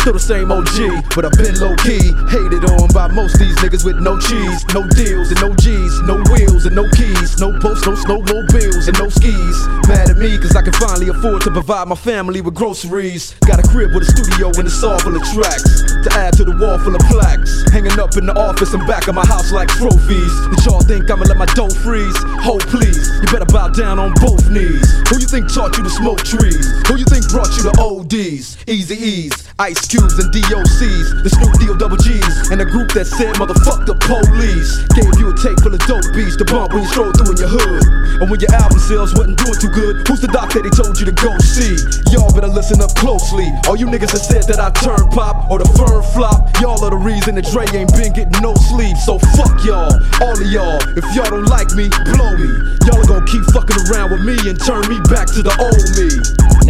Still the same OG, but I've been low key. Hated on by most these niggas with no cheese, no deals and no G's, no wheels and no keys, no boats, no snowmobiles and no skis. Mad at me cause I can finally afford to provide my family with groceries. Got a crib with a studio and a saw full of tracks to add to the wall full of plaques. Hanging up in the office and back of my house like trophies. Did y'all think I'ma let my dough freeze? Hold please, you better bow down on both knees. Who you think taught you to smoke trees? Who you think brought you to ODs, Easy E's, Ice Cubes and DOCs, the Snoop Deal Double G's, and a group that said motherfuck the police. Gave you a tape full of dope beats to bump when you stroll through in your hood. And when your album sales wasn't doing too good, who's the doc that they told you to go see? Y'all better listen up closely. All you niggas that said that I turn pop or the firm flop, y'all are the reason that Dre ain't been getting no sleep. So fuck y'all, all of y'all. If y'all don't like me, blow me. Y'all are gonna keep fucking around with me and turn me back to the old me.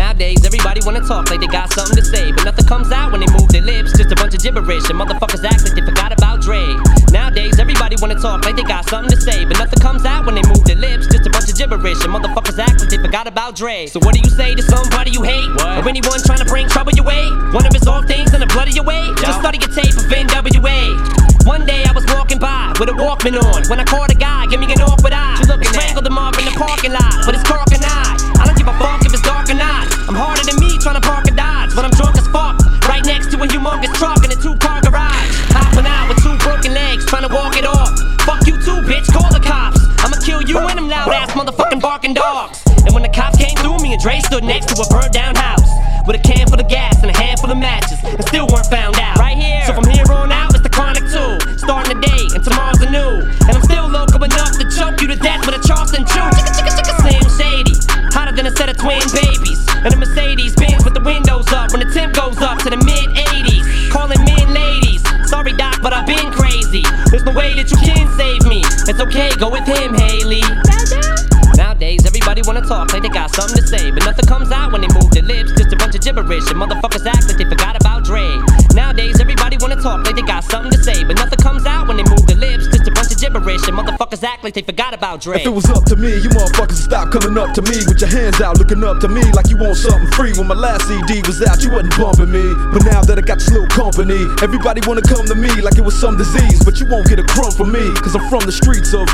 Nowadays, everybody wanna talk like they got something to say, but nothing comes out when they move their lips. Just a bunch of gibberish, and motherfuckers act like they forgot about Dre. Nowadays, everybody wanna talk like they got something to say, but nothing comes out when they move their lips. Just a bunch of gibberish, and motherfuckers act like they forgot about Dre. So what do you say to somebody you hate, What? or anyone trying to bring trouble your way? One of his off things in the blood of your way. Just study your tape of NWA. One day I was walking by with a Walkman on when I caught a guy, barking dogs. And when the cops came through, me and Dre stood next to a burned down house with a can full of gas and a handful of matches, and still weren't found out. Right here. So from here on out, it's the chronic two. Starting the day, and tomorrow's a new. And I'm still local enough to choke you to death with a Charleston chew. Chicka chicka chicka Slim Shady. Hotter than a set of twin babies. And a Mercedes Benz with the windows up when the temp goes up to the mid 80s. Calling men ladies. Sorry, Doc, but I've been crazy. There's no way that you can save me. It's okay, go with him, Haley. Wanna talk like they got something to say, but nothing comes out when they move their lips. Just a bunch of gibberish, and motherfuckers act like they forgot about Dre. Nowadays, everybody wanna talk like they got something to say, but nothing comes out when they move their lips. Just a bunch of gibberish, and motherfuckers act like they forgot about Dre. If it was up to me, you motherfuckers would stop coming up to me with your hands out, looking up to me like you want something free. When my last CD was out, you wasn't bumping me. But now that I got this little company, everybody wanna come to me like it was some disease. But you won't get a crumb from me, cause I'm from the streets of.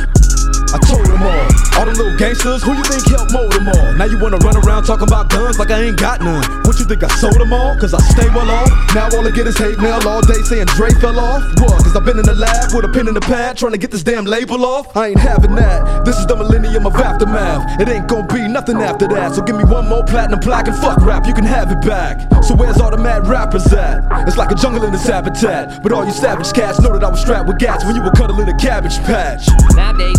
Gangsters, who you think helped mold them all? Now you wanna run around talking about guns like I ain't got none. What you think I sold them all? Cause I stay well off. Now all I get is hate mail all day saying Dre fell off. What? Cause I've been in the lab with a pen in the pad trying to get this damn label off. I ain't having that. This is the millennium of aftermath. It ain't gonna be nothing after that. So give me one more platinum plaque and fuck rap, you can have it back. So where's all the mad rappers at? It's like a jungle in this habitat. But all you savage cats know that I was strapped with gats when you were cuddling a cabbage patch. Nowadays,